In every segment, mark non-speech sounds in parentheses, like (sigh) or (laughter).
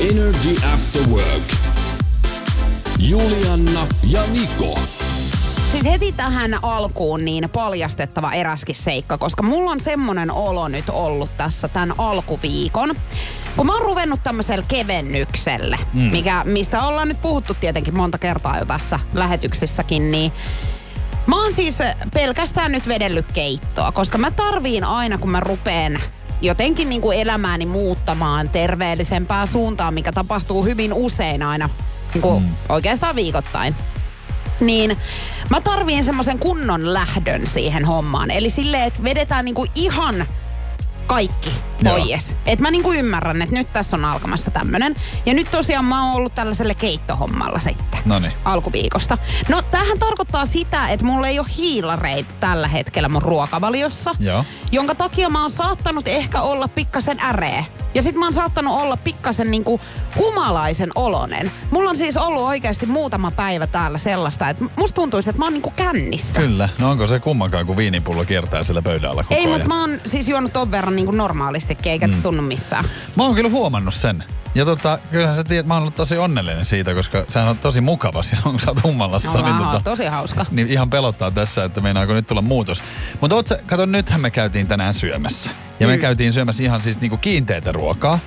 Energy After Work. Julianna ja Niko. Siis heti tähän alkuun niin paljastettava eräskin seikka, koska mulla on semmonen olo nyt ollut tässä tämän alkuviikon. Kun mä oon ruvennut tämmöiselle kevennykselle, mm. mikä, mistä ollaan nyt puhuttu tietenkin monta kertaa jo tässä lähetyksessäkin, niin Mä oon siis pelkästään nyt vedellyt keittoa, koska mä tarviin aina, kun mä rupeen jotenkin niin kuin elämääni muuttamaan terveellisempää suuntaan, mikä tapahtuu hyvin usein aina niin kuin mm. oikeastaan viikoittain. Niin mä tarviin semmoisen kunnon lähdön siihen hommaan. Eli silleen, että vedetään niinku ihan kaikki pois. Et mä niinku ymmärrän, että nyt tässä on alkamassa tämmönen. Ja nyt tosiaan mä oon ollut tällaiselle keittohommalla sitten. Noniin. Alkuviikosta. No tämähän tarkoittaa sitä, että mulla ei ole hiilareita tällä hetkellä mun ruokavaliossa. Joo. Jonka takia mä oon saattanut ehkä olla pikkasen äreä. Ja sit mä oon saattanut olla pikkasen niinku humalaisen olonen. Mulla on siis ollut oikeasti muutama päivä täällä sellaista, että musta tuntuisi, että mä oon niinku kännissä. Kyllä. No onko se kummankaan, kun viinipullo kiertää siellä pöydällä koko Ei, mutta mä oon siis juonut ton verran niinku normaalistikin, eikä mm. tunnu missään. Mä oon kyllä huomannut sen. Ja tota, kyllähän sä tiedät, mä oon ollut tosi onnellinen siitä, koska sehän on tosi mukava silloin, kun sä oot hummalassa. No, niin, tota, tosi hauska. niin ihan pelottaa tässä, että meinaako nyt tulla muutos. Mutta kato, nythän me käytiin tänään syömässä. Ja me Mm. käytiin syömässä ihan siis niinku kiinteitä ruokaa.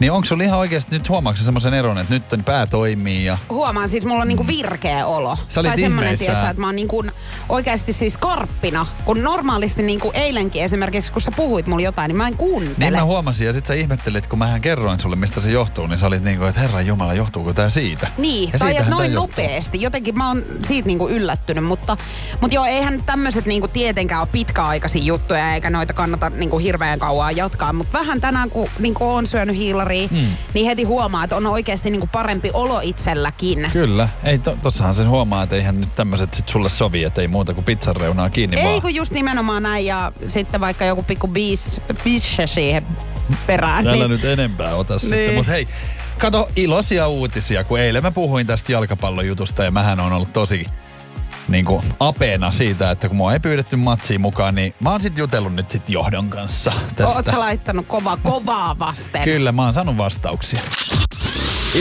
Niin onko sulla ihan oikeasti nyt huomaatko sä semmoisen eron, että nyt on pää toimii ja Huomaan siis, mulla on niinku virkeä olo. Sä olit tai semmoinen, tiesä, että mä oon niinku oikeasti siis karppina. Kun normaalisti niinku eilenkin esimerkiksi, kun sä puhuit mulle jotain, niin mä en kuuntele. Niin mä huomasin ja sit sä ihmettelit, kun mähän kerroin sulle, mistä se johtuu, niin sä olit niinku, että herran jumala, johtuuko tää siitä? Niin, Ja tai että noin nopeasti. Jotenkin mä oon siitä niinku yllättynyt, mutta, mutta joo, eihän tämmöiset niinku tietenkään ole pitkäaikaisia juttuja, eikä noita kannata niinku hirveän kauan jatkaa. Mutta vähän tänään, kun niinku on syönyt hiilaria, Hmm. niin heti huomaa, että on oikeasti niinku parempi olo itselläkin. Kyllä. Ei, to, tossahan sen huomaa, että eihän nyt tämmöiset sit sulle sovi, että ei muuta kuin pizzan reunaa kiinni Ei vaan. kun just nimenomaan näin ja sitten vaikka joku pikku biis, siihen perään. Älä niin- nyt enempää ota sitten. Niin. Mutta hei, kato iloisia uutisia, kun eilen mä puhuin tästä jalkapallojutusta ja mähän on ollut tosi niin kuin apeena siitä, että kun mua ei pyydetty matsiin mukaan, niin mä oon sit jutellut nyt sit johdon kanssa tästä. Oot sä laittanut kova, kovaa vasten? Kyllä, mä oon saanut vastauksia.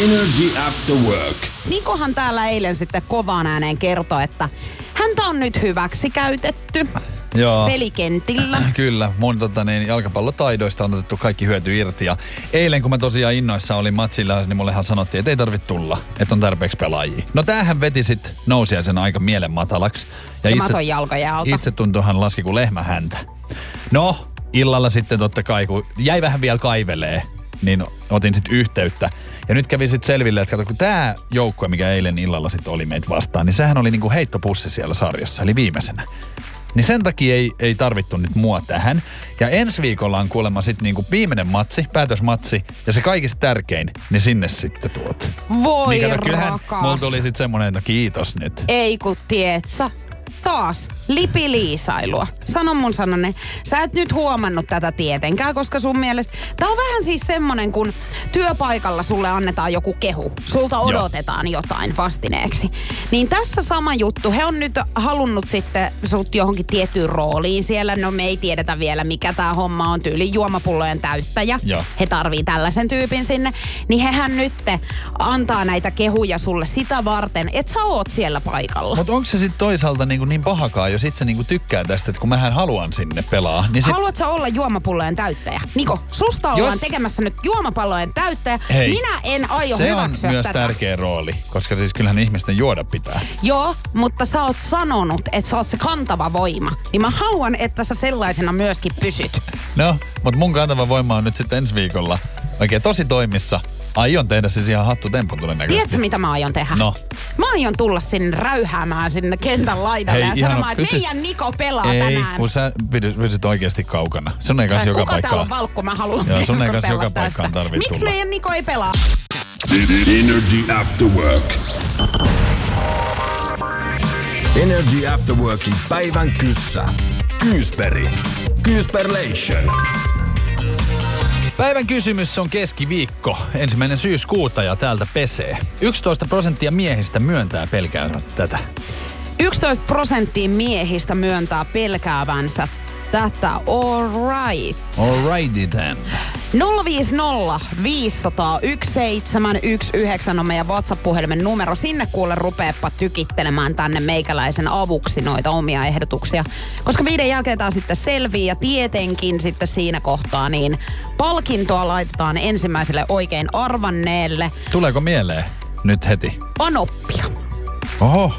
Energy After Work. Nikohan täällä eilen sitten kovaan ääneen kertoi, että häntä on nyt hyväksi käytetty Joo. pelikentillä. (clears throat) Kyllä, mun tota, niin, jalkapallotaidoista on otettu kaikki hyöty irti. Ja eilen, kun mä tosiaan innoissa olin matsilla, niin mullehan sanottiin, että ei tarvitse tulla, että on tarpeeksi pelaajia. No tämähän veti sit nousiaisen aika mielen matalaksi. Ja maton jalkoja alta. Itsetuntohan laski kuin lehmä häntä. No, illalla sitten totta kai, kun jäi vähän vielä kaivelee, niin otin sitten yhteyttä. Ja nyt kävi sitten selville, että kato, kun tämä joukkue, mikä eilen illalla sitten oli meitä vastaan, niin sehän oli niinku heittopussi siellä sarjassa, eli viimeisenä. Niin sen takia ei, ei tarvittu nyt mua tähän. Ja ensi viikolla on kuulemma sitten niinku viimeinen matsi, päätösmatsi, ja se kaikista tärkein, niin sinne sitten tuot. Voi niin kato, kyllähän rakas. mulla tuli sitten semmonen, että no kiitos nyt. Ei kun tiet sä. Taas lipiliisailua. Sano mun sanonne. Sä et nyt huomannut tätä tietenkään, koska sun mielestä... Tää on vähän siis semmonen, kun työpaikalla sulle annetaan joku kehu. Sulta odotetaan jotain vastineeksi. Niin tässä sama juttu. He on nyt halunnut sitten sut johonkin tiettyyn rooliin siellä. No me ei tiedetä vielä, mikä tää homma on. Tyyli juomapullojen täyttäjä. Joo. He tarvii tällaisen tyypin sinne. Niin hehän nyt antaa näitä kehuja sulle sitä varten, että sä oot siellä paikalla. Mutta onko se sitten toisaalta niinku niin pahakaan, jos itse niinku tykkää tästä, että kun mähän haluan sinne pelaa, niin sit... Haluatko olla juomapullojen täyttäjä? Niko, susta ollaan Jos- tekemässä nyt juomapallojen täyttäjä. Hei, Minä en aio se on hyväksyä myös tätä. tärkeä rooli, koska siis kyllähän ihmisten juoda pitää. Joo, mutta sä oot sanonut, että sä oot se kantava voima. Niin mä haluan, että sä sellaisena myöskin pysyt. No, mutta mun kantava voima on nyt sitten ensi viikolla oikein tosi toimissa Aion tehdä siis ihan hattu tempun todennäköisesti. Tiedätkö, mitä mä aion tehdä? No. Mä aion tulla sinne räyhäämään sinne kentän laidalle Hei, ja ihana, sanomaan, että pysy- meidän Niko pelaa Ei, tänään. kun sä pysyt, pysyt oikeasti kaukana. Sun ei kanssa joka Kuka täällä on paikkaan. valkku? Mä haluan Joo, sun ei kanssa joka paikkaan tästä. tarvitse Miksi tulla. meidän Niko ei pelaa? Energy After Work. Energy After Workin päivän kyssä. Kyysperi. Kyysperlation. Päivän kysymys on keskiviikko, ensimmäinen syyskuuta ja täältä pesee. 11 prosenttia miehistä myöntää pelkäävästi tätä. 11 prosenttia miehistä myöntää pelkäävänsä tätä. All right. Alrighty then. 050 500 1719 on meidän WhatsApp-puhelimen numero. Sinne kuule rupeepa tykittelemään tänne meikäläisen avuksi noita omia ehdotuksia. Koska viiden jälkeen taas sitten selvii ja tietenkin sitten siinä kohtaa niin palkintoa laitetaan ensimmäiselle oikein arvanneelle Tuleeko mieleen nyt heti? anoppia. Oho,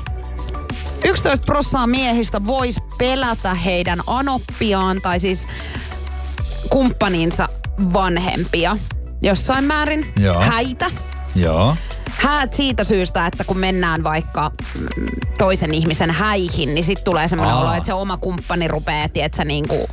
11 prossaa miehistä voisi pelätä heidän anoppiaan tai siis kumppaninsa vanhempia jossain määrin. Joo. Häitä. joo. Häät siitä syystä, että kun mennään vaikka toisen ihmisen häihin, niin sitten tulee semmoinen olo, että se oma kumppani rupeaa, tietsä, niin kuin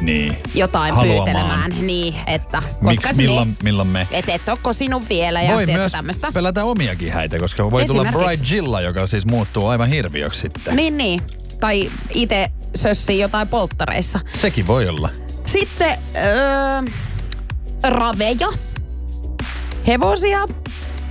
Niin. jotain Haluamaan. pyytelemään. Niin, että koska Miksi, se milloin, me, milloin me? et, et ole kosinut vielä ja Voi myös tämmöistä. pelätä omiakin häitä, koska voi tulla. Bright Gilla, joka siis muuttuu aivan hirviöksi sitten. Niin, niin. Tai itse sössii jotain polttareissa. Sekin voi olla. Sitten öö, raveja. Hevosia.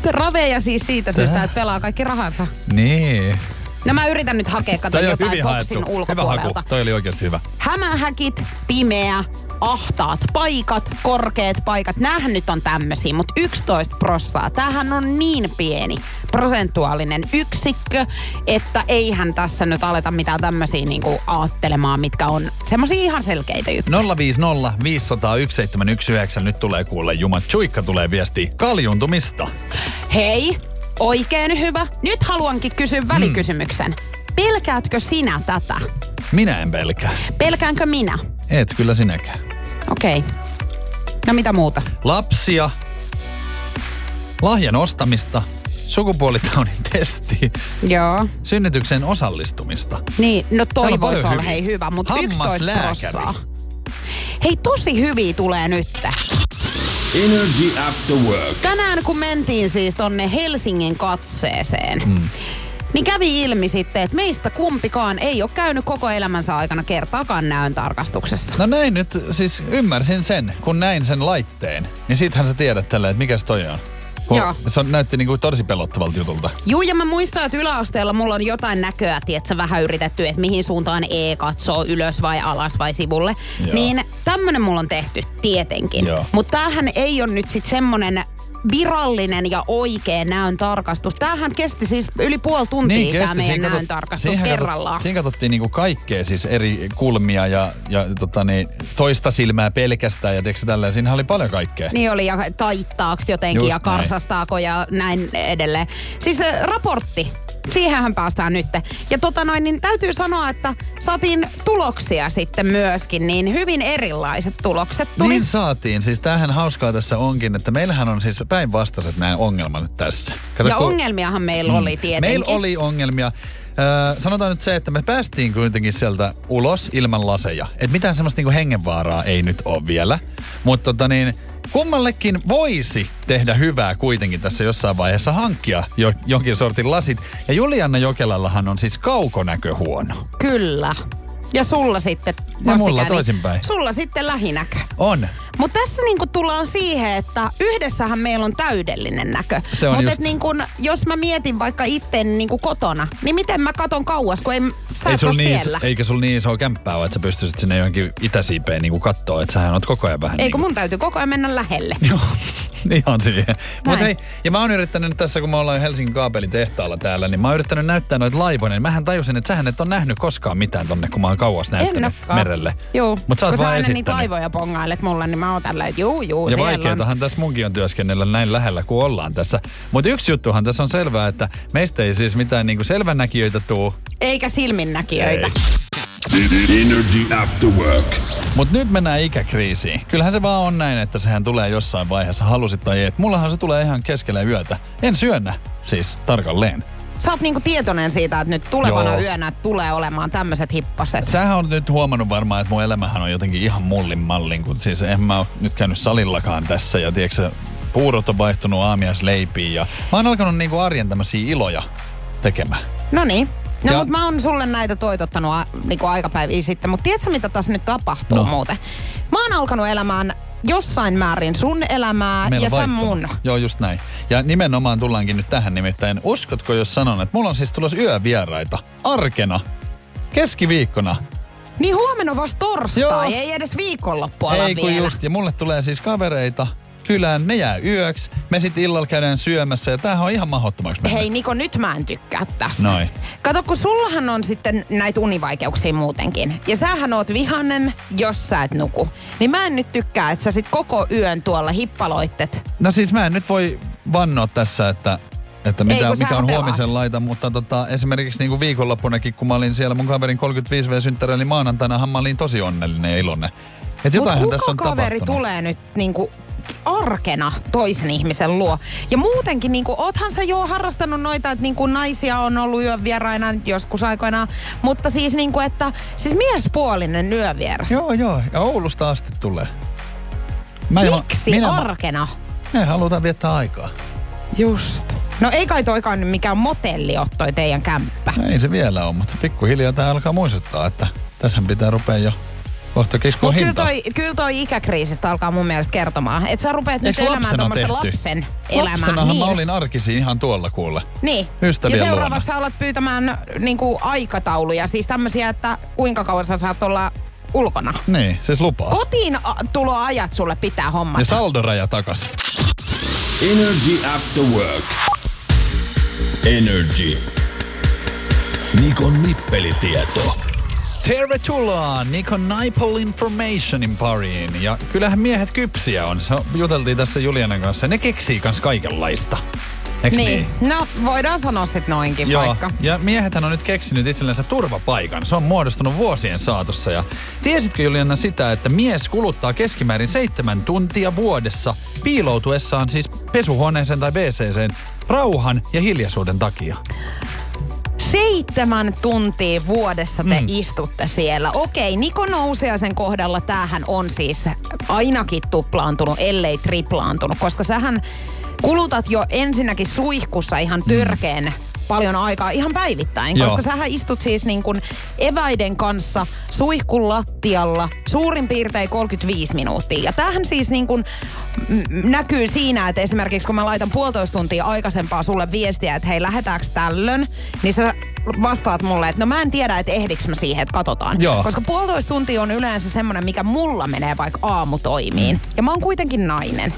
Raveja siis siitä syystä, että pelaa kaikki rahansa. Niin. No mä yritän nyt hakea, kato Toi jotain hyvin boksin haettu. Hyvä ulkopuolelta. haku. Toi oli oikeasti hyvä. Hämähäkit, pimeä, ahtaat paikat, korkeat paikat. Nämähän nyt on tämmöisiä, mutta 11 prossaa. Tämähän on niin pieni prosentuaalinen yksikkö, että eihän tässä nyt aleta mitään tämmöisiä niinku aattelemaan, mitkä on semmoisia ihan selkeitä juttuja. 050 500 1719. Nyt tulee kuulla Juma Chuikka tulee viesti kaljuntumista. Hei, oikein hyvä. Nyt haluankin kysyä Hmm. välikysymyksen. Pelkäätkö sinä tätä? Minä en pelkää. Pelkäänkö minä? Et kyllä sinäkään. Okei. No mitä muuta? Lapsia, lahjan ostamista, sukupuolitaudin (laughs) testi, Joo. synnytykseen osallistumista. Niin, no toi voisi olla hyviä. hei hyvä, mutta 11 Hammaslääkäri. prossaa. Hei, tosi hyviä tulee nyt. Energy After Work. Tänään kun mentiin siis tonne Helsingin katseeseen, mm. niin kävi ilmi sitten, että meistä kumpikaan ei ole käynyt koko elämänsä aikana kertaakaan näön tarkastuksessa. No näin nyt, siis ymmärsin sen, kun näin sen laitteen. Niin sittenhän sä tiedät tälleen, että mikäs toi on. Kun Joo. Se on, näytti niinku tosi pelottavalta jutulta. Juu, ja mä muistan, että yläasteella mulla on jotain näköä, tietsä, vähän yritetty, että mihin suuntaan E katsoo, ylös vai alas vai sivulle. Joo. Niin tämmönen mulla on tehty, tietenkin. Joo. Mutta tämähän ei ole nyt sit semmonen virallinen ja oikea näön tarkastus. Tämähän kesti siis yli puoli tuntia tämä meidän näön tarkastus kerrallaan. Siinä katsottiin niinku kaikkea siis eri kulmia ja, ja tota niin, toista silmää pelkästään ja tiedätkö tälleen, siinä oli paljon kaikkea. Niin oli ja taittaako jotenkin Just ja näin. karsastaako ja näin edelleen. Siis äh, raportti. Siihenhän päästään nyt. Ja tota noin, niin täytyy sanoa, että saatiin tuloksia sitten myöskin, niin hyvin erilaiset tulokset tuli. Niin saatiin. Siis tämähän hauskaa tässä onkin, että meillähän on siis päinvastaiset nämä ongelmat nyt tässä. Kato, ja kun- ongelmiahan meillä oli tietenkin. Meillä oli ongelmia. Öö, sanotaan nyt se, että me päästiin kuitenkin sieltä ulos ilman laseja. Et mitään semmoista niinku hengenvaaraa ei nyt ole vielä. Mutta tota niin, kummallekin voisi tehdä hyvää kuitenkin tässä jossain vaiheessa hankkia jo, jonkin sortin lasit. Ja Julianna Jokelallahan on siis kaukonäkö huono. Kyllä. Ja sulla sitten Ja mulla niin toisinpäin. Sulla sitten lähinäkö. On. Mutta tässä niinku tullaan siihen, että yhdessähän meillä on täydellinen näkö. Se on Mutta just- niinku, jos mä mietin vaikka itteeni niinku kotona, niin miten mä katon kauas, kun ei, sä Ei sul ole niin, siellä. eikä sul niin isoa kämppää ole, että sä pystyisit sinne johonkin itäsiipeen niin katsoa, että sähän oot koko ajan vähän Ei niin kun mun täytyy koko ajan mennä lähelle. (laughs) Joo, ihan siihen. Näin. hei, ja mä oon yrittänyt nyt tässä, kun me ollaan Helsingin kaapelin tehtaalla täällä, niin mä oon yrittänyt näyttää noita laivoja. Mähän tajusin, että sähän et on nähnyt koskaan mitään tonne, kun mä oon kauas näyttänyt merelle. Joo, Mutta sä oot kun sä aina niitä laivoja pongailet mulle, niin mä oon tällä, että juu, juu, Ja siellä on. tässä munkin on työskennellä näin lähellä kuin ollaan tässä. Mutta yksi juttuhan tässä on selvää, että meistä ei siis mitään niinku selvänäkijöitä tuu. Eikä silminnäkijöitä. Ei. Energy After Work. Mutta nyt mennään ikäkriisiin. Kyllähän se vaan on näin, että sehän tulee jossain vaiheessa, halusit tai ei. Mullahan se tulee ihan keskellä yötä. En syönnä siis tarkalleen. Sä oot niinku tietoinen siitä, että nyt tulevana Joo. yönä tulee olemaan tämmöiset hippaset. Sähän on nyt huomannut varmaan, että mun elämähän on jotenkin ihan mullin mallin, kun siis en mä oo nyt käynyt salillakaan tässä ja tiedätkö, puurot on vaihtunut aamiaisleipiin ja mä oon alkanut niinku arjen tämmöisiä iloja tekemään. No niin. No Ja- mutta mä oon sulle näitä toitottanut a, niinku aikapäiviä sitten, mutta tiedätkö mitä tässä nyt tapahtuu No. muuten? Mä oon alkanut elämään jossain määrin sun elämää Meillä ja sä vaihtuma. mun. Joo, just näin. Ja nimenomaan tullaankin nyt tähän nimittäin. Uskotko, jos sanon, että mulla on siis tulossa yövieraita arkena, keskiviikkona. Niin huomenna vasta torstai, Joo. ei edes viikonloppua Ei kun vielä. just, ja mulle tulee siis kavereita kylään, ne jää yöksi, me sitten illalla käydään syömässä ja tämähän on ihan mahdottomaksi mennyt. Hei Niko, nyt mä en tykkää tästä. Noin. Kato, kun sullahan on sitten näitä univaikeuksia muutenkin. Ja sähän oot vihannen, jos sä et nuku. Niin mä en nyt tykkää, että sä sit koko yön tuolla hippaloittet. No siis mä en nyt voi vannoa tässä, että että mitä, kun mikä on pelaat. huomisen laita, mutta tota, esimerkiksi niin kuin viikonloppunakin, kun mä olin siellä mun kaverin 35V-synttärillä, niin maanantainahan mä olin tosi onnellinen ja iloinen. Et jotainhan kuka tässä on kaveri tapahtunut. tulee nyt niinku arkena toisen ihmisen luo. Ja muutenkin, niinku, oothan sä jo harrastanut noita, että niinku naisia on ollut yön vieraina joskus aikoinaan. Mutta siis niinku, että siis miespuolinen yövieras. Joo, joo. Ja Oulusta asti tulee. Mä Miksi minä, arkena? Me halutaan viettää aikaa. Just. No ei kai toikaan nyt mikään motelli ole toi teidän kämppä. Ei se vielä ole, mutta pikkuhiljaa tämä alkaa muistuttaa, että tässä pitää rupea jo kohta Mutta kyllä toi, kyllä toi ikäkriisistä alkaa mun mielestä kertomaan. Että sä rupeat nyt elämään tuommoista lapsen elämää. Lapsenahan niin. mä olin arkisin ihan tuolla kuulle. Niin. Ystävien ja luona. seuraavaksi sä alat pyytämään niinku, aikatauluja. Siis tämmöisiä, että kuinka kauan sä saat olla ulkona. Niin, siis lupaa. Kotiin tuloajat sulle pitää hommata. ja saldoraja takas. Energy After Work. Energy. Nikon nippelitieto. Tervetuloa Nikon Nipple Informationin pariin. Ja kyllähän miehet kypsiä on. Se juteltiin tässä Julianan kanssa. Ne keksii kans kaikenlaista. Eiks niin? niin. No, voidaan sanoa sit noinkin Joo, vaikka. ja miehethän on nyt keksinyt itsellensä turvapaikan. Se on muodostunut vuosien saatossa. Ja tiesitkö Juliana sitä, että mies kuluttaa keskimäärin seitsemän tuntia vuodessa piiloutuessaan siis pesuhuoneeseen tai WC:seen rauhan ja hiljaisuuden takia? Seitsemän tuntia vuodessa te Mm. istutte siellä. Okei, Niko Nousiaisen kohdalla tämähän on siis ainakin tuplaantunut, ellei triplaantunut, koska sähän kulutat jo ensinnäkin suihkussa ihan törkeen paljon aikaa ihan päivittäin. Joo. koska sähän istut siis niin kuin eväiden kanssa suihkun lattialla suurin piirtein 35 minuuttia. Ja tämähän siis niin kuin näkyy siinä, että esimerkiksi kun mä laitan puolitoista tuntia aikaisempaa sulle viestiä, että hei lähetäänkö tällöin, niin sä vastaat mulle, että no mä en tiedä, että ehdiks mä siihen, että katsotaan. Joo. Koska puolitoista tuntia on yleensä semmoinen, mikä mulla menee vaikka aamutoimiin. Mm. Ja mä oon kuitenkin nainen.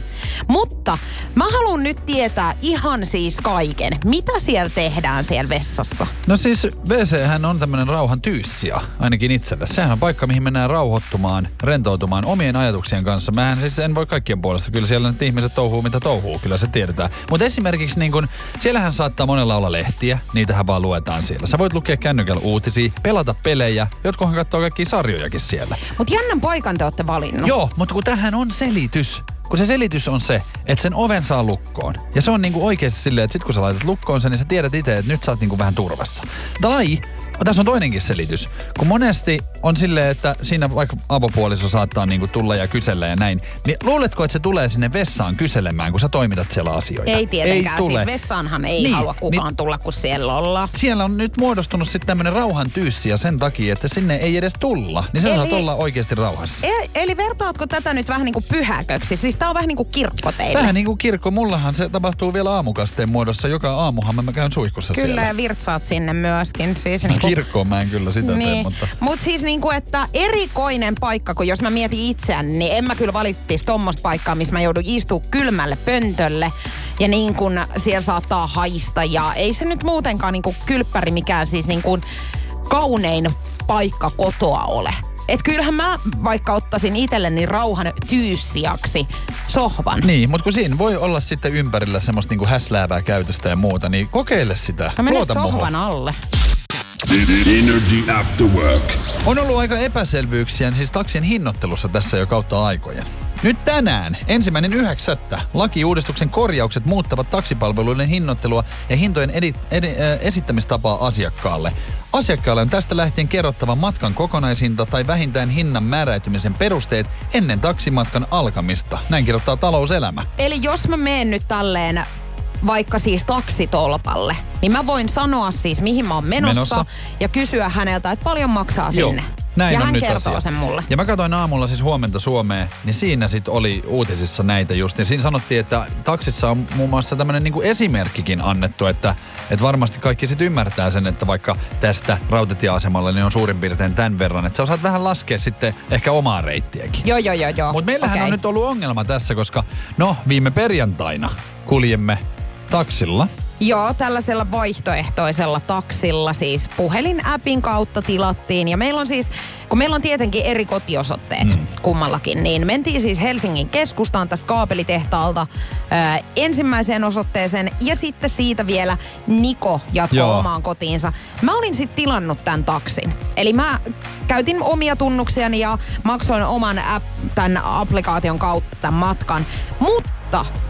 Mutta mä haluan nyt tietää ihan siis kaiken. Mitä siellä tehdään siellä vessassa? No siis WC hän on tämmöinen rauhan tyyssiä, ainakin itselle. Sehän on paikka, mihin mennään rauhoittumaan, rentoutumaan omien ajatuksien kanssa. Mähän siis en voi kaikkien puolesta. Kyllä siellä nyt ihmiset touhuu, mitä touhuu. Kyllä se tiedetään. Mutta esimerkiksi niin kun, siellähän saattaa monella olla lehtiä. Niitähän vaan luetaan siellä. Sä voit lukea kännykällä uutisia, pelata pelejä. Jotkuhan katsoo kaikkia sarjojakin siellä. Mutta jännän paikan te olette valinnut. Joo, mutta kun tähän on selitys. Kun se selitys on se, että sen oven saa lukkoon. Ja se on niinku oikeasti silleen, että sit kun sä laitat lukkoon sen, niin sä tiedät itse, että nyt sä oot niinku vähän turvassa. Tai, tässä on toinenkin selitys. Kun monesti on silleen, että siinä vaikka avopuoliso saattaa niinku tulla ja kysellä ja näin, niin luuletko, että se tulee sinne vessaan kyselemään, kun sä toimitat siellä asioita? Ei tietenkään. Ei tule. siis vessaanhan ei Niin, halua kukaan niin- tulla, kun siellä ollaan. siellä on nyt muodostunut sitten tämmöinen rauhan tyyssi ja sen takia, että sinne ei edes tulla. Niin sä Eli- saat olla oikeasti rauhassa. E- eli vertaatko tätä nyt vähän niin kuin pyhäköksi? Siis tää on vähän niin kuin kirkko teille. Vähän niin kuin kirkko, mullahan se tapahtuu vielä aamukasteen muodossa. Joka aamuhan mä käyn suihkussa Kyllä, siellä. ja virtsaat sinne myöskin. Siis niin kuin, Kirkkoon mä en kyllä sitä tee, niin. mutta... Mut siis niinku, että erikoinen paikka, kun jos mä mietin itseäni, niin en mä kyllä valittis tommoista paikkaa, missä mä joudun istua kylmälle pöntölle. Ja niin kun siellä saattaa haista ja ei se nyt muutenkaan niinku kylppäri mikään siis niinku kaunein paikka kotoa ole. Et kyllähän mä vaikka ottaisin itselleni rauhan tyyssiaksi sohvan. Niin, mutta kun siinä voi olla sitten ympärillä semmoista niinku häsläävää käytöstä ja muuta, niin kokeile sitä. Luota muhun. sohvan alle. Energy After Work. On ollut aika epäselvyyksiä siis taksien hinnoittelussa tässä jo kautta aikojen. Nyt tänään, ensimmäinen yhdeksättä, lakiuudistuksen korjaukset muuttavat taksipalveluiden hinnoittelua ja hintojen edi, edi, äh, esittämistapaa asiakkaalle. Asiakkaalle on tästä lähtien kerrottava matkan kokonaishinta tai vähintään hinnan määräytymisen perusteet ennen taksimatkan alkamista. Näin kirjoittaa talouselämä. Eli jos mä menen nyt tälleen vaikka siis taksitolpalle, niin mä voin sanoa siis mihin mä oon menossa, Menossa. ja kysyä häneltä, että paljon maksaa sinne. Näin ja on hän nyt kertoo asia. sen mulle. Ja mä katsoin aamulla siis huomenta Suomeen, niin siinä sit oli uutisissa näitä just. Ja siinä sanottiin, että taksissa on muun muassa tämmöinen niinku esimerkkikin annettu, että, että varmasti kaikki sit ymmärtää sen, että vaikka tästä rautatieasemalle niin on suurin piirtein tämän verran, että sä osaat vähän laskea sitten ehkä omaa reittiäkin. Joo, joo, joo, joo. Mutta meillähän Okei. on nyt ollut ongelma tässä, koska no viime perjantaina kuljemme taksilla. Joo, tällaisella vaihtoehtoisella taksilla siis puhelinäpin kautta tilattiin. Ja meillä on siis, kun meillä on tietenkin eri kotiosoitteet mm. kummallakin, niin mentiin siis Helsingin keskustaan tästä kaapelitehtaalta ää, ensimmäiseen osoitteeseen ja sitten siitä vielä Niko jatkoi omaan kotiinsa. Mä olin sitten tilannut tämän taksin. Eli mä käytin omia tunnuksiani ja maksoin oman app, tämän applikaation kautta tämän matkan. Mutta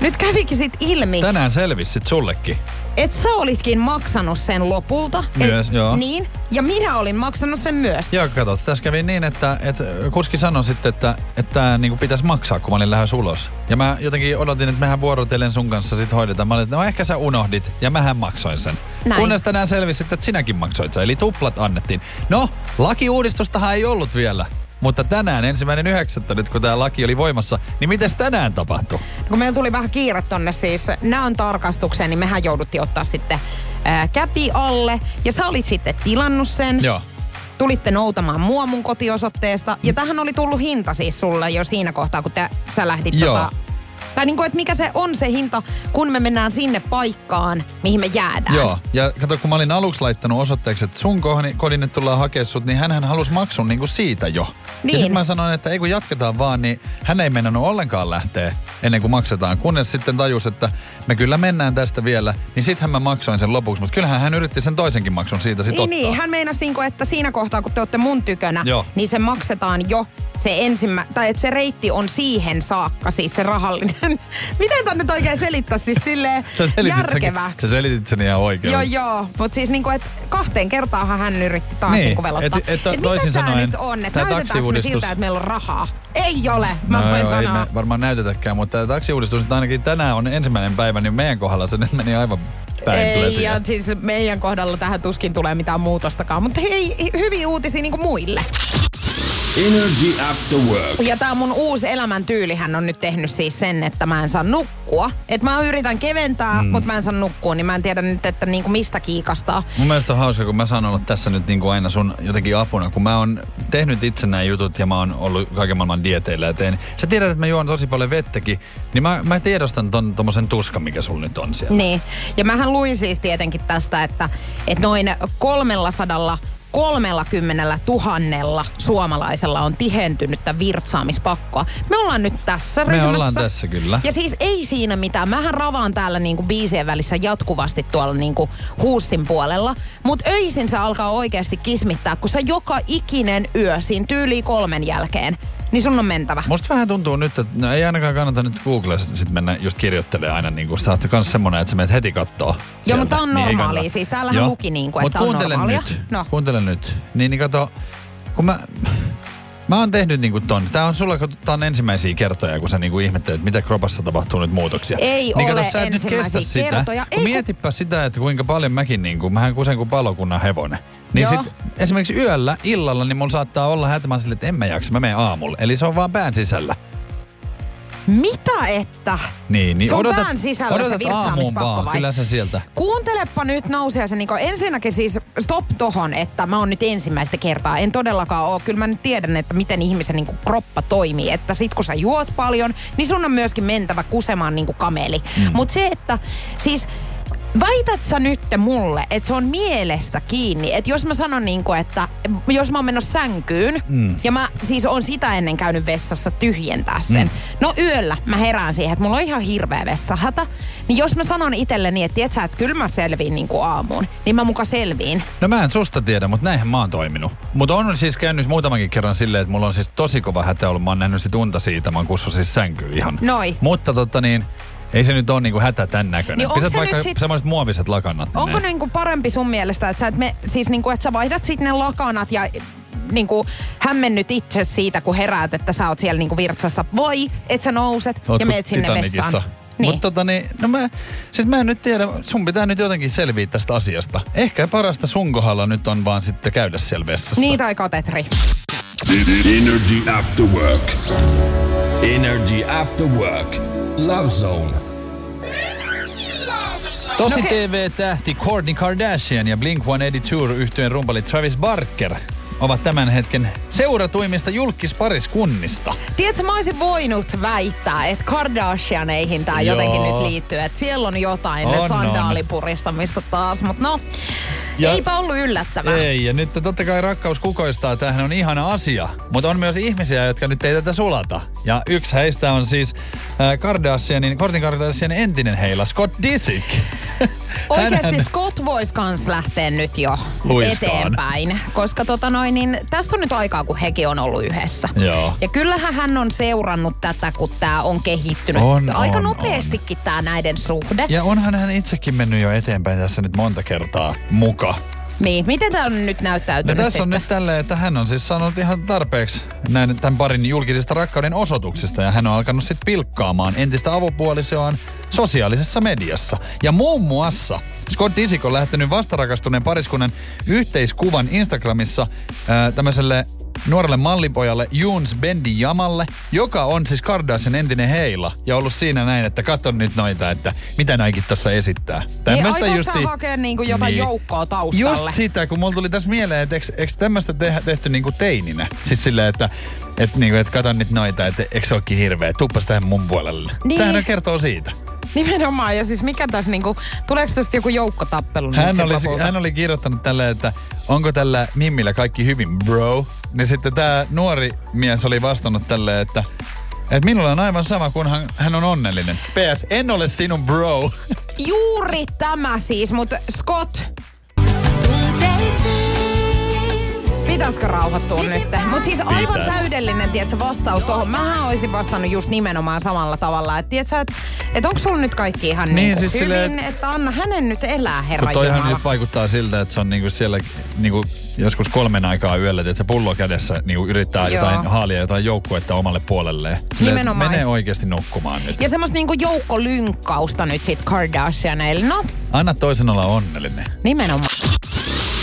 nyt kävikin sitten ilmi, Tänään selvisi sit sullekin. et sä olitkin maksanut sen lopulta. Myös, et, joo. Niin, ja minä olin maksanut sen myös. Joo, kato, tässä kävi niin, että, että kuski sanoi sitten, että, että tämä niin pitäisi maksaa, kun mä olin lähes ulos. Ja mä jotenkin odotin, että mehän vuorotellen sun kanssa sit hoidetaan. Mä olin, että no ehkä sä unohdit, ja mähän maksoin sen. Näin. Kunnes tänään selvisi, että sinäkin maksoit sen, eli tuplat annettiin. No, lakiuudistustahan ei ollut vielä. Mutta tänään, ensimmäinen yhdeksättä nyt, kun tämä laki oli voimassa, niin mites tänään tapahtui? Kun meillä tuli vähän kiire tonne siis näön tarkastukseen, niin mehän jouduttiin ottaa sitten ää, käpi alle. Ja sä olit sitten tilannut sen. Joo. Tulitte noutamaan mua mun kotiosoitteesta. Ja tähän oli tullut hinta siis sulle jo siinä kohtaa, kun te, sä lähdit Joo. tota... Tai niin kuin, että mikä se on se hinta, kun me mennään sinne paikkaan, mihin me jäädään. Joo, ja kato, kun mä olin aluksi laittanut osoitteeksi, että sun kohni- kodin nyt tullaan hakemaan sut, niin hän halusi maksun niin kuin siitä jo. Ja Niin. sitten mä sanoin, että ei kun jatketaan vaan, niin hän ei mennnyt ollenkaan lähteä ennen kuin maksetaan. Kunnes sitten tajus, että me kyllä mennään tästä vielä, niin sittenhän mä maksoin sen lopuksi. Mutta kyllähän hän yritti sen toisenkin maksun siitä sitten Niin, ottaa. niin, hän meinasi niinku, että siinä kohtaa, kun te olette mun tykönä, Joo. niin se maksetaan jo se ensimmä, tai että se reitti on siihen saakka, siis se rahallinen. (laughs) Miten tän nyt oikein selittää, siis silleen (laughs) Sä selitit sen, järkeväksi. sä selitit sen ihan oikein. Joo, joo. Mutta siis niinku, että kahteen kertaan hän yritti taas Niin, niinku velottaa. et- et Et toisin mitä tää nyt on? Että tää näytetäänkö me siltä, että meillä on rahaa? Ei ole, mä no, voin joo, ei sanoa. me varmaan näytetäkään, mutta tämä taksiuudistus nyt ainakin tänään on ensimmäinen päivä, niin meidän kohdalla se nyt meni aivan päin Ei, ja siis meidän kohdalla tähän tuskin tulee mitään muutostakaan. Mutta hei, hyviä uutisia niinku muille. Energy After Work. Ja tämä mun uusi elämäntyylihän on nyt tehnyt siis sen, että mä en saa nukkua. Että mä yritän keventää, mm. mutta mä en saa nukkua, niin mä en tiedä nyt, että niinku mistä kiikastaa. Mun mielestä on hauska, kun mä saan olla tässä nyt niin kuin aina sun jotenkin apuna, kun mä oon tehnyt itse nämä jutut ja mä oon ollut kaiken maailman dieteillä ja teen. Sä tiedät, että mä juon tosi paljon vettäkin, niin mä, mä tiedostan ton tommosen tuskan, mikä sulla nyt on siellä. Niin. Ja mähän luin siis tietenkin tästä, että, että noin 300 30 tuhannella suomalaisella on tihentynyttä virtsaamispakkoa. Me ollaan nyt tässä Me ryhmässä. ollaan tässä kyllä. Ja siis ei siinä mitään. Mähän ravaan täällä niinku biisien välissä jatkuvasti tuolla niinku huussin puolella. Mutta öisin se alkaa oikeasti kismittää, kun sä joka ikinen yö siinä tyyliin kolmen jälkeen, niin sun on mentävä. Musta vähän tuntuu nyt, että no ei ainakaan kannata nyt Googlesta sit mennä just kirjoittelemaan aina niin kuin sä oot kans semmonen, että sä menet heti kattoo. Joo, mutta tää on Niin normaalia. kannata. Siis täällähän Joo. luki niinku, Mut että on kuuntele normaalia. Nyt. No. Kuuntele nyt. Niin, niin kato, kun mä, mä oon tehnyt niinku ton. Tää on sulla, kun tää on ensimmäisiä kertoja, kun sä niinku ihmettelet, mitä kropassa tapahtuu nyt muutoksia. Ei niin ole kato, sä et nyt ensimmäisiä kestä sitä. kertoja. Kun Ei, kun- mietipä sitä, että kuinka paljon mäkin niinku, mähän kusen kuin palokunnan hevonen. Niin Joo. sit esimerkiksi yöllä, illalla, niin mulla saattaa olla hätämään sille, että en mä jaksa, mä menen aamulla. Eli se on vaan pään sisällä. Mitä että? Niin, niin Se on odotat, pään sisällä se odotat aamuun virtsaamispakko vai? Kyllä se sieltä. Kuuntelepa nyt nousee se niinku, ensinnäkin siis stop tohon, että mä oon nyt ensimmäistä kertaa. En todellakaan oo. Kyllä mä nyt tiedän, että miten ihmisen niinku kroppa toimii. Että sit kun sä juot paljon, niin sun on myöskin mentävä kusemaan niinku kameli. Mm. Mut se, että siis Väität sä nyt mulle, että se on mielestä kiinni, että jos mä sanon niin kuin, että jos mä oon menossa sänkyyn mm. ja mä siis on sitä ennen käynyt vessassa tyhjentää sen. Mm. No yöllä mä herään siihen, että mulla on ihan hirveä vessahata. Niin jos mä sanon itselleni, että tiedät sä, että kyllä mä selviin niin kuin aamuun, niin mä muka selviin. No mä en susta tiedä, mutta näinhän mä oon toiminut. Mutta on siis käynyt muutamankin kerran silleen, että mulla on siis tosi kova hätä ollut. Mä oon nähnyt sit unta siitä, mä oon siis sänkyyn ihan. Noi. Mutta totta niin, ei se nyt ole niinku hätä tän näköinen. Niin Pistät se vaikka nyt sit- semmoiset muoviset lakanat. Onko ne? niinku parempi sun mielestä, että sä, et me, siis niinku, että sä vaihdat sitten ne lakanat ja niinku hämmennyt itse siitä, kun heräät, että sä oot siellä niinku virtsassa. Voi, että sä nouset Oot ja meet sinne Titanicissa. vessaan. Niin. Mutta tota niin, no mä, siis mä en nyt tiedä, sun pitää nyt jotenkin selviä tästä asiasta. Ehkä parasta sun kohdalla nyt on vaan sitten käydä siellä vessassa. Niin tai katetri. Energy After Work. Energy After Work. Love Zone. Tosi No TV-tähti Kourtney Kardashian ja Blink-182 yhtyeen rumpali Travis Barker ovat tämän hetken seuratuimmista julkispariskunnista. Tiedätkö, mä olisin voinut väittää, että Kardashianeihin tää Joo. jotenkin nyt liittyy. Että siellä on jotain on. sandaalipuristamista taas. Mutta no, Ja- eipä ollut yllättävää. Ei, ja nyt totta kai rakkaus kukoistaa, tämähän on ihana asia. Mutta on myös ihmisiä, jotka nyt ei tätä sulata. Ja yksi heistä on siis äh, Kardashianin, Kourtney Kardashianin entinen heila, Scott Disick. Oikeasti (laughs) Hänhän- Scott voisi kans lähteä nyt jo Luiskaan. eteenpäin. Koska tota noin, niin tästä on nyt aikaa, kun hekin on ollut yhdessä. Joo. Ja kyllähän hän on seurannut tätä, kun tämä on kehittynyt On, aika on, nopeastikin tämä näiden suhde. Ja onhan hän itsekin mennyt jo eteenpäin tässä nyt monta kertaa muka. Niin, miten tämä on nyt No näyttäytynyt tässä on sitten? nyt tälleen, että hän on siis saanut ihan tarpeeksi näin, tämän parin julkisista rakkauden osoituksista ja hän on alkanut sitten pilkkaamaan entistä avopuolisoaan sosiaalisessa mediassa. Ja muun muassa Scott Disick on lähtenyt vastarakastuneen pariskunnan yhteiskuvan Instagramissa ää, tämmöiselle nuorelle mallipojalle Juns Bendi Jamalle, joka on siis Kardashian entinen heila ja ollut siinä näin, että katso nyt noita, että mitä näinkin tässä esittää. Niin, Tämmöistä aikooko justi- hakea niinku jotain Niin. joukkoa taustalle? Just sitä, kun mulla tuli tässä mieleen, että eikö, eikö tämmöistä te, tehty niinku teininä? Siis silleen, että et niinku, et kato nyt noita, että eikö se olekin hirveä, tuppas tähän mun puolelle. Niin. Tämähän kertoo siitä. Nimenomaan, ja siis mikä tässä niinku, tuleeko tästä joku joukkotappelu Hän oli, lopulta? hän oli kirjoittanut tälle, että onko tällä Mimmillä kaikki hyvin, bro? Niin sitten tämä nuori mies oli vastannut tälle, että että minulla on aivan sama, kun hän, hän on onnellinen. PS, en ole sinun bro. Juuri tämä siis, mutta Scott, pitäisikö rauhoittua nyt? Mutta siis aivan Pitäis. täydellinen, tiedätkö, vastaus tuohon. Mähän olisin vastannut just nimenomaan samalla tavalla. Että tiedätkö, että et onko sulla nyt kaikki ihan Niin, niin, niin siis hyvin, silleen, että anna hänen nyt elää, herra Kun toihan Jumala. nyt vaikuttaa siltä, että se on niinku siellä niinku joskus kolmen aikaa yöllä, että se pullo kädessä niinku yrittää Joo. jotain haalia jotain joukkuetta omalle puolelleen. Silleen, Nimenomaan. Mene oikeasti nukkumaan nyt. Ja semmoista niinku joukkolynkkausta nyt sit Kardashianeille. No, Anna toisen olla onnellinen. nimenomaan.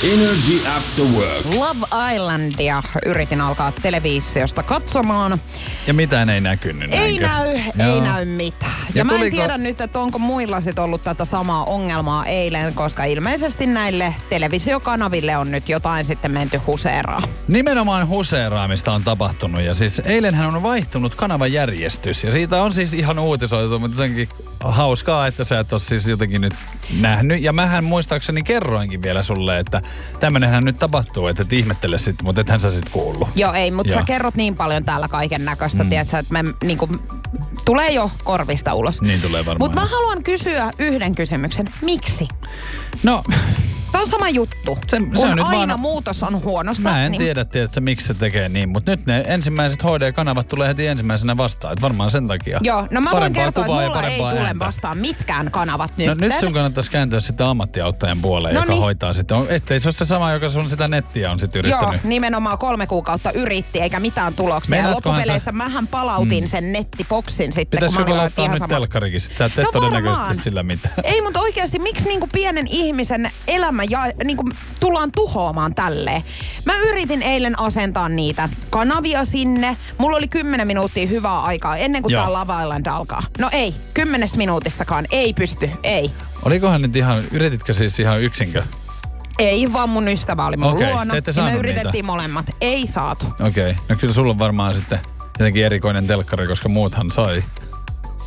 Energy After Work. Love Islandia yritin alkaa televisiosta katsomaan. Ja mitään ei näkynyt, Ei näinkö? näy, Joo. ei näy mitään. Ja, Ja mä en tuliko- tiedä nyt, että onko muilla sit ollut tätä samaa ongelmaa eilen, koska ilmeisesti näille televisiokanaville on nyt jotain sitten menty huseeraa. Nimenomaan huseeraamista on tapahtunut ja siis eilenhän on vaihtunut kanavajärjestys ja siitä on siis ihan uutisoitu, mutta jotenkin hauskaa, että sä et ole siis jotenkin nyt nähnyt. Ja mähän muistaakseni kerroinkin vielä sulle, että tämmönenhän nyt tapahtuu, että et ihmettele sitten, mutta ethän sä sit kuullut. Joo, ei, mutta sä kerrot niin paljon täällä kaiken näköistä, mm. tiedätkö, että me, niinku, tulee jo korvista ulos. Niin tulee varmaan. Mutta mä haluan kysyä yhden kysymyksen. Miksi? No, Tämä on sama juttu. Se- se kun on nyt aina vaan- muutos on huonosta. Mä en niin tiedä, tiedätkö, miksi se tekee niin, mutta nyt ne ensimmäiset HD-kanavat tulee heti ensimmäisenä vastaan, että varmaan sen takia. Joo, no mä voin kertoa, että mulla ei tule ääntä. vastaan mitkään kanavat nyt. No nyt sun kannattaisi kääntyä sitten ammattiauttajan puoleen, No joka niin. hoitaa sitten. Ettei se ole se sama, joka sun sitä nettiä on sitten Joo, yrittänyt. nimenomaan kolme kuukautta yritti, eikä mitään tuloksia. Ja Meinaatkohan loppupeleissä sä- mähän palautin mm. sen nettiboksin sitten, Pitäisikö kun mä laittaa ihan nyt sama. telkkarikin? Sä et No todennäköisesti sillä mitään. Ei, mutta oikeasti, miksi niinku pienen ihmisen elämä ja, niinku, tullaan tuhoamaan tälleen? Mä yritin eilen asentaa niitä kanavia sinne. Mulla oli 10 minuuttia hyvää aikaa ennen kuin Joo. tää Love Island alkaa. No ei, kymmenes minuutissakaan. Ei pysty, ei. Olikohan nyt ihan, yrititkö siis ihan yksinkö? Ei, vaan mun ystävä oli mun Okei, luona. te ette ja me yritettiin niitä? molemmat. Ei saatu. Okei, okay. no kyllä sulla on varmaan sitten jotenkin erikoinen telkkari, koska muuthan sai.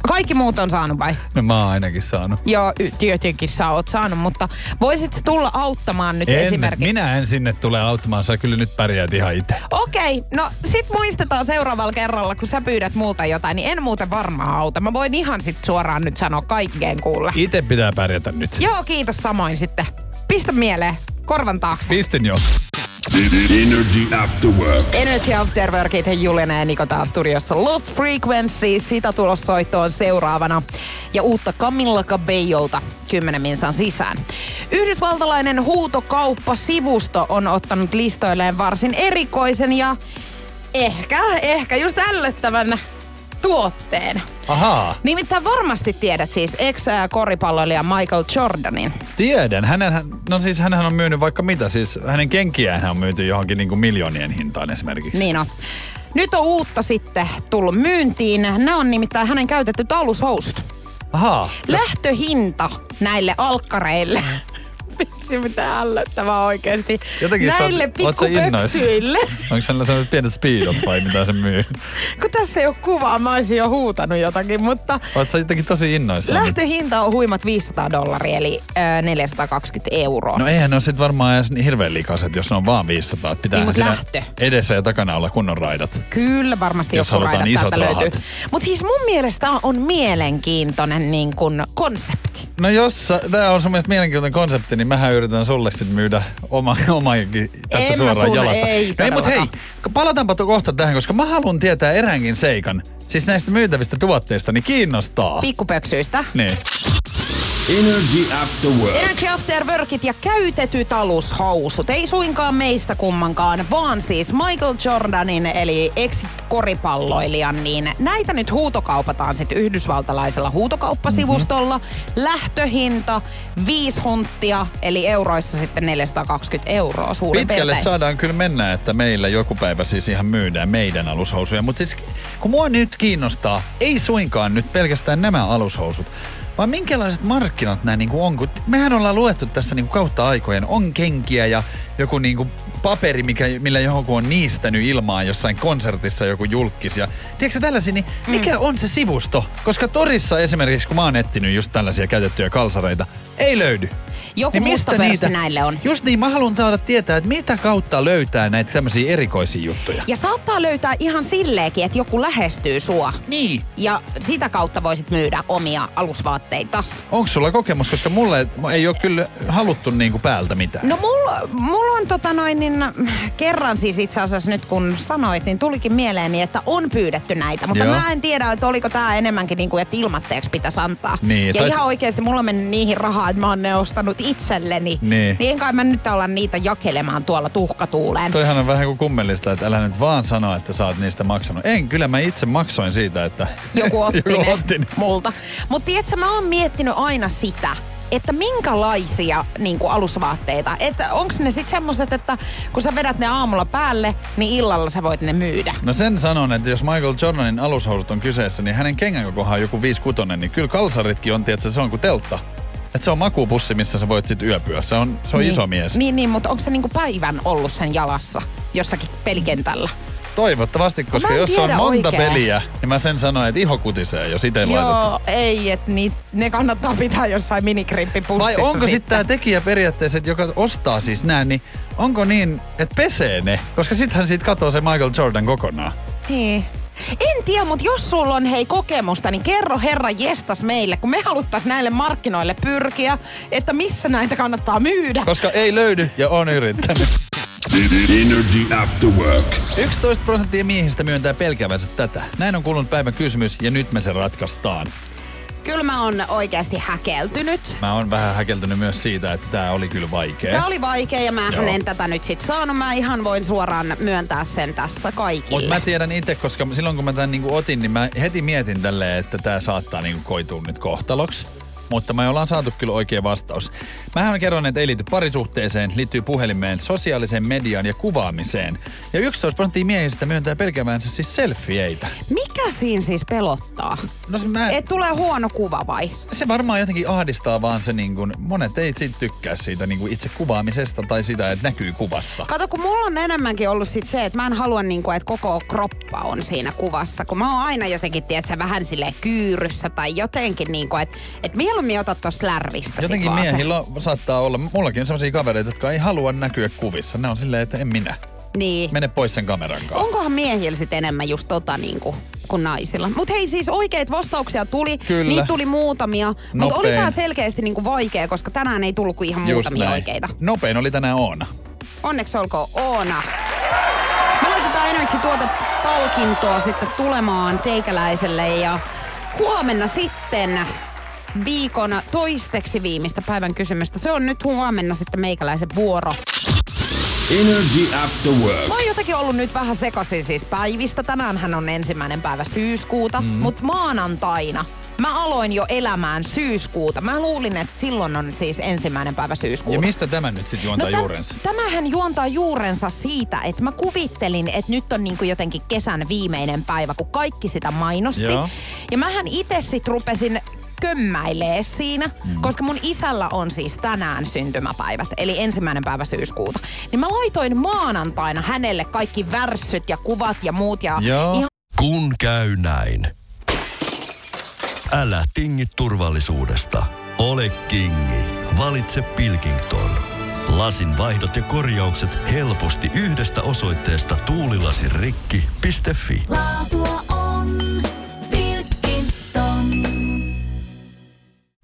Kaikki muut on saanut vai? No mä oon ainakin saanut. Joo, y- tietenkin sä oot saanut, mutta voisit sä tulla auttamaan nyt En, esimerkiksi? minä en sinne tule auttamaan, sä kyllä nyt pärjäät ihan itse. Okei, no sit muistetaan seuraavalla kerralla, kun sä pyydät muuta jotain, niin en muuten varmaan auta. Mä voin ihan sit suoraan nyt sanoa kaikkeen kuulla. Itse pitää pärjätä nyt. Joo, kiitos samoin sitten. Pistä mieleen, korvan taakse. Pistin jo. Energy After Work. Energy After Workit, Julina ja Niko täällä studiossa. Lost Frequency, sitä tulossa soittoon seuraavana. Ja uutta Camilla Cabellolta 10 minsan sisään. Yhdysvaltalainen huutokauppa-sivusto on ottanut listoilleen varsin erikoisen ja ehkä, ehkä just ällöttävän tuotteen. Ahaa. Nimittäin varmasti tiedät siis ex-koripalloilija Michael Jordanin. Tiedän. Hänen, no siis hänhän on myynyt vaikka mitä. Siis hänen kenkiään on myyty johonkin niin kuin miljoonien hintaan esimerkiksi. Niin on. Nyt on uutta sitten tullut myyntiin. Nämä on nimittäin hänen käytetyt alushousut. Ahaa. Lähtöhinta näille alkkareille. Vitsi, mitä ällöttävää oikeesti. Jotenkin Näille pikkupöksyille. Onko hänellä sellaiset pienet speedot vai mitä se myy? Kun tässä ei ole kuvaa, mä olisin jo huutanut jotakin, mutta sä jotenkin tosi innoissaan? lähtöhinta on huimat 500 dollaria, eli ö, 420 euroa. No eihän ne ole sit varmaan edes niin hirveän likaiset, jos ne on vaan 500. Pitää Niin, siinä lähtö. edessä ja takana olla kunnon raidat. Kyllä varmasti Jos joku raidat isot täältä rahat. löytyy. Mutta siis mun mielestä on mielenkiintoinen niin kun konsepti. No jos tämä on sun mielestä mielenkiintoinen konsepti, niin mähän yritän sulle sit myydä oma, (laughs) omakin tästä En suoraan sulle, jalasta. ei no, mutta hei, palataanpa kohta tähän, koska mä haluan tietää eräänkin seikan. Siis näistä myytävistä tuotteista, niin kiinnostaa. Pikkupöksyistä. niin. Energy After Work. Energy After Workit ja käytetyt alushousut. Ei suinkaan meistä kummankaan, vaan siis Michael Jordanin eli ex-koripalloilijan, niin näitä nyt huutokaupataan sitten yhdysvaltalaisella huutokauppasivustolla. Mm-hmm. Lähtöhinta 5 hunttia, eli euroissa sitten 420 euroa suurin Pitkälle piirtein. saadaan kyllä mennä, että meillä joku päivä siis ihan myydään meidän alushousuja. Mutta siis kun mua nyt kiinnostaa, ei suinkaan nyt pelkästään nämä alushousut, vaan minkälaiset markkinat nämä niinku on. Kun mehän ollaan luettu tässä niinku kautta aikojen, on kenkiä ja joku niinku paperi, mikä, millä johonkin on niistänyt ilmaan jossain konsertissa joku julkis. Ja, tiedätkö tällaisia, niin mikä Mm. on se sivusto? Koska torissa esimerkiksi, kun mä oon etsinyt just tällaisia käytettyjä kalsareita, ei löydy. Joku Niin musta pörssi näille on. Just niin, mä haluan saada tietää, että mitä kautta löytää näitä tämmöisiä erikoisia juttuja. Ja saattaa löytää ihan silleenkin, että joku lähestyy sua. Niin. Ja sitä kautta voisit myydä omia alusvaatteitas. Onko sulla kokemus, koska mulle ei ole kyllä haluttu niinku päältä mitään. No mulla, mulla on tota noin, niin kerran siis itse asiassa nyt kun sanoit, niin tulikin mieleeni, että on pyydetty näitä. Mutta Joo. mä en tiedä, että oliko tää enemmänkin niin kuin, että ilmatteeksi pitäisi antaa. Niin, ja tai- ihan oikeasti mulla on mennyt niihin rahaa, että mä oon ne ostanut itselleni. Niin. niin kai mä nyt olla niitä jakelemaan tuolla tuhkatuuleen. Toihan on vähän kuin kummellista, että älä nyt vaan sano, että sä oot niistä maksanut. En, kyllä mä itse maksoin siitä, että (laughs) Joku otti joku ne otti ne. multa. Mutta tiedätkö, mä oon miettinyt aina sitä, että minkälaisia niin kuin alusvaatteita. Että onko ne sitten semmoiset, että kun sä vedät ne aamulla päälle, niin illalla sä voit ne myydä. No sen sanon, että jos Michael Jordanin alushousut on kyseessä, niin hänen kengän kokohan on joku 5 niin kyllä kalsaritkin on, tiedätkö, se on kuin teltta. Että se on makupussi, missä sä voit sit yöpyä. Se on, se on niin, iso mies. Niin, niin mutta onko se niinku päivän ollut sen jalassa jossakin pelikentällä? Toivottavasti, koska Mä en jos on monta oikein. peliä, niin mä sen sanoin, että iho kutisee, jos itse. Joo, ei, että ni, ne kannattaa pitää jossain minikrimppipussissa Vai onko sitten tämä tekijä periaatteessa, että joka ostaa siis nää, niin onko niin, että pesee ne? Koska sittenhän siitä katoo se Michael Jordan kokonaan. Niin. En tiedä, mutta jos sulla on hei kokemusta, niin kerro herra jestas meille, kun me haluttais näille markkinoille pyrkiä, että missä näitä kannattaa myydä. Koska ei löydy ja on yrittänyt. Energy After Work. 11 prosenttia miehistä myöntää pelkäävänsä tätä. Näin on kulunut päivän kysymys ja nyt me se ratkaistaan. Kyllä mä oon oikeasti häkeltynyt. Mä oon vähän häkeltynyt myös siitä, että tää oli kyllä vaikea. Tämä oli vaikea ja mä Joo. en tätä nyt sit saanut. Mä ihan voin suoraan myöntää sen tässä kaikille. Mutta mä tiedän itse, koska silloin kun mä tämän niinku otin, niin mä heti mietin tälleen, että tämä saattaa niinku koitua nyt kohtaloksi. Mutta me ollaan saatu kyllä oikea vastaus. Mähän kerron, että ei liity parisuhteeseen, liittyy puhelimeen, sosiaaliseen mediaan ja kuvaamiseen. Ja 11 prosenttia miehistä myöntää pelkäävänsä siis selfieitä. Mikä siinä siis pelottaa? No se, mä, Et tulee huono kuva vai? se varmaan jotenkin ahdistaa vaan se niin kuin, monet ei siitä tykkää siitä niin kuin itse kuvaamisesta tai sitä, että näkyy kuvassa. Kato, kun mulla on enemmänkin ollut sit se, että mä en halua, niinku, että koko kroppa on siinä kuvassa. Kun mä oon aina jotenkin, tiedätkö, vähän sille kyyryssä tai jotenkin, niinku, että et mieluummin otat tosta lärvistä Jotenkin se. miehillä on, saattaa olla, mullakin on sellaisia kavereita, jotka ei halua näkyä kuvissa. Ne on silleen, että en minä. Niin. Mene pois sen kameran kanssa. Onkohan miehillä sit enemmän just tota niinku, kuin naisilla? Mutta hei siis oikeita vastauksia tuli. Kyllä. Niitä tuli muutamia. Mutta oli tää selkeästi niinku vaikea, koska tänään ei tullut kuin ihan muutamia oikeita. Nopein oli tänään Oona. Onneksi olkoon Oona. Me laitetaan Energy tuota palkintoa sitten tulemaan teikäläiselle ja huomenna sitten viikon toisteksi viimeistä päivän kysymystä. Se on nyt huomenna sitten meikäläisen vuoro. Energy After Work. Mä oon jotenkin ollut nyt vähän sekaisin siis päivistä. Tänäänhän on ensimmäinen päivä syyskuuta, mm. mutta maanantaina mä aloin jo elämään syyskuuta. Mä luulin, että silloin on siis ensimmäinen päivä syyskuuta. Ja mistä tämä nyt sitten juontaa No täm- juurensa? Tämähän juontaa juurensa siitä, että mä kuvittelin, että nyt on niinku jotenkin kesän viimeinen päivä, kun kaikki sitä mainosti. Joo. Ja mähän itse sit rupesin kömmäilee siinä, mm. koska mun isällä on siis tänään syntymäpäivät, eli ensimmäinen päivä syyskuuta. Niin mä laitoin maanantaina hänelle kaikki värssyt ja kuvat ja muut ja Joo. ihan Kun käy näin. Älä tingi turvallisuudesta. Ole kingi. Valitse Pilkington. Lasin vaihdot ja korjaukset helposti yhdestä osoitteesta tuulilasirikki.fi. Laatua on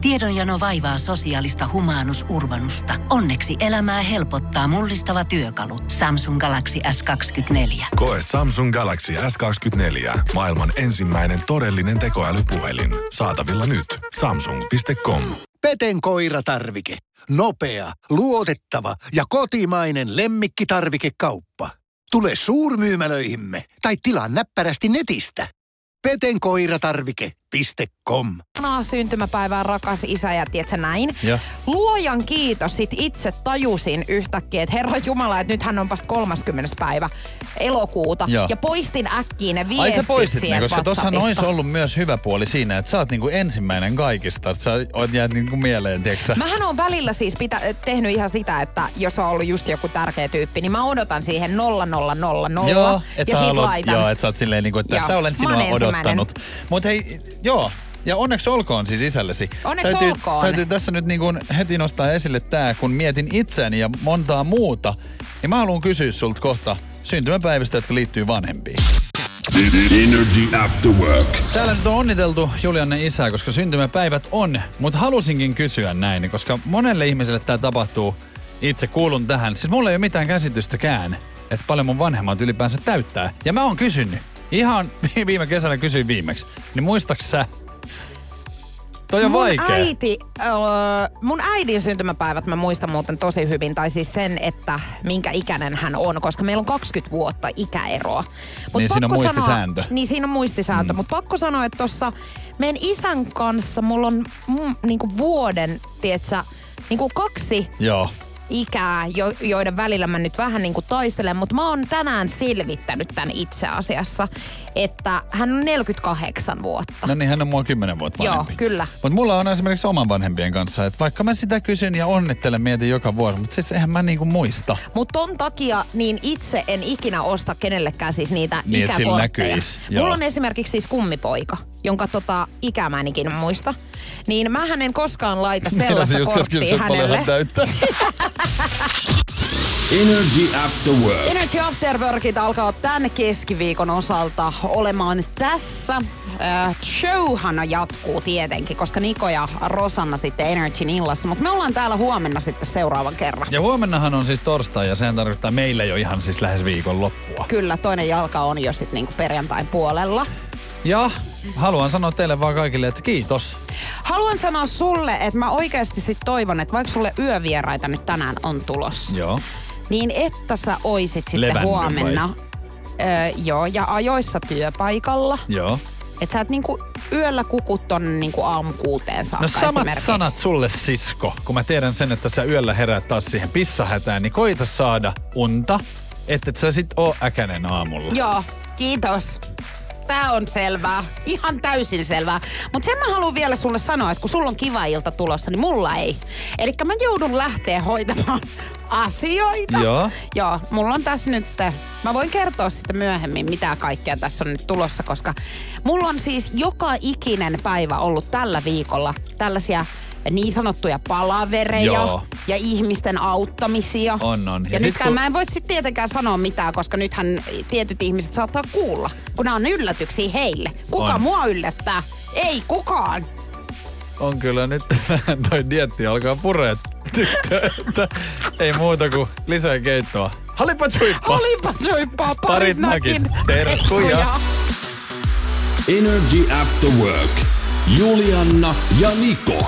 Tiedonjano vaivaa sosiaalista humanus urbanusta. Onneksi elämää helpottaa mullistava työkalu. Samsung Galaxy S24. Koe Samsung Galaxy S24. Maailman ensimmäinen todellinen tekoälypuhelin. Saatavilla nyt. Samsung.com. Peten koiratarvike. Nopea, luotettava ja kotimainen lemmikkitarvikekauppa. Tule suurmyymälöihimme tai tilaa näppärästi netistä. petenkoiratarvike.com ihanaa syntymäpäivää, rakas isä, ja tiedätkö näin? Joo. Luojan kiitos, sit itse tajusin yhtäkkiä, että Herra Jumala, että nythän on vasta 30. päivä elokuuta. Joo. Ja poistin äkkiä ne Ai viestit sä poistit ne, koska tossahan olisi ollut myös hyvä puoli siinä, että sä oot niinku ensimmäinen kaikista. Sä oot jäänyt niinku mieleen, tiedätkö sä? Mähän on välillä siis pitä, tehnyt ihan sitä, että jos on ollut just joku tärkeä tyyppi, niin mä odotan siihen 0000 Joo, et ja sä, sit haluat, laitan. joo, et sä oot silleen niinku, että Joo, tässä olen sinua odottanut. Mut hei, joo. Ja onneksi olkoon siis isällesi. Onneksi täytyy, olkoon. Täytyy tässä nyt niin kuin heti nostaa esille tää, kun mietin itseäni ja montaa muuta, niin mä haluan kysyä sulta kohta syntymäpäivistä, jotka liittyy vanhempiin. Energy After Work. Täällä nyt on onniteltu Julianne isää, koska syntymäpäivät on, mutta halusinkin kysyä näin, koska monelle ihmiselle tämä tapahtuu. Itse kuulun tähän. Siis mulla ei ole mitään käsitystäkään, että paljon mun vanhemmat ylipäänsä täyttää. Ja mä oon kysynyt. Ihan (laughs) viime kesänä kysyin viimeksi. Niin muistaks sä? Toi on mun vaikea. äiti, öö, mun äidin syntymäpäivät mä muistan muuten tosi hyvin, tai siis sen, että minkä ikäinen hän on, koska meillä on 20 vuotta ikäeroa. Mut Niin siinä on muistisääntö. Sanoa, niin siinä on muistisääntö, mm. mutta pakko sanoa, että tuossa meidän isän kanssa mulla on mm, niinku vuoden, tietsä, niinku kaksi Joo. Ikää, jo, joiden välillä mä nyt vähän niin kuin taistelen, mutta mä oon tänään selvittänyt tämän itse asiassa, että hän on 48 vuotta. No niin, hän on mua 10 vuotta Joo, vanhempi. kyllä. Mutta mulla on esimerkiksi oman vanhempien kanssa, että vaikka mä sitä kysyn ja onnittelen mietin joka vuosi, mutta siis eihän mä niinku muista. Mutta ton takia niin itse en ikinä osta kenellekään siis niitä Niin, ikäkortteja. näkyis, joo. Mulla on esimerkiksi siis kummipoika, jonka tota ikää mä en ikinä muista. Niin mä en koskaan laita sellaista korttia hänelle. täyttää. (laughs) Energy After Work. Energy After Workit alkaa tämän keskiviikon osalta olemaan tässä. Äh, showhan jatkuu tietenkin, koska Niko ja Rosanna sitten Energyn illassa, mutta me ollaan täällä huomenna sitten seuraavan kerran. Ja huomennahan on siis torstai ja sehän tarkoittaa meillä jo ihan siis lähes viikon loppua. Kyllä, toinen jalka on jo sitten niinku perjantain puolella. Ja haluan sanoa teille vaan kaikille, että kiitos. Haluan sanoa sulle, että mä oikeasti sit toivon, että vaikka sulle yövieraita nyt tänään on tulossa, Joo. niin että sä oisit sitten Levännyt huomenna. Öö, joo, ja ajoissa työpaikalla. Joo. Että sä et niinku yöllä kukut tonne niin kuin aamukuuteen saakka No samat sanat sulle sisko, kun mä tiedän sen, että sä yöllä heräät taas siihen pissahätään, niin koita saada unta, että et sä sit oo äkänen aamulla. Joo, kiitos. Tää on selvää. Ihan täysin selvää. Mutta sen mä haluan vielä sulle sanoa, että kun sulla on kiva ilta tulossa, niin mulla ei. Eli mä joudun lähteä hoitamaan (laughs) asioita. Joo. Joo, mulla on tässä nyt, mä voin kertoa sitten myöhemmin, mitä kaikkea tässä on nyt tulossa, koska mulla on siis joka ikinen päivä ollut tällä viikolla tällaisia niin sanottuja palavereja Joo. ja ihmisten auttamisia. On, on. Ja, Ja nytkään kun- mä en voi sitten tietenkään sanoa mitään, koska nythän tietyt ihmiset saattaa kuulla, kun nämä on yllätyksiä heille. Kuka On. mua yllättää? Ei kukaan. On kyllä nyt vähän (laughs) toi dietti alkaa pureet tyttö, että ei muuta kuin lisää keittoa. Halipa suippa! Olipa suippaa Parit nakin. Terkkuja. Energy After Work. Julianna ja Niko.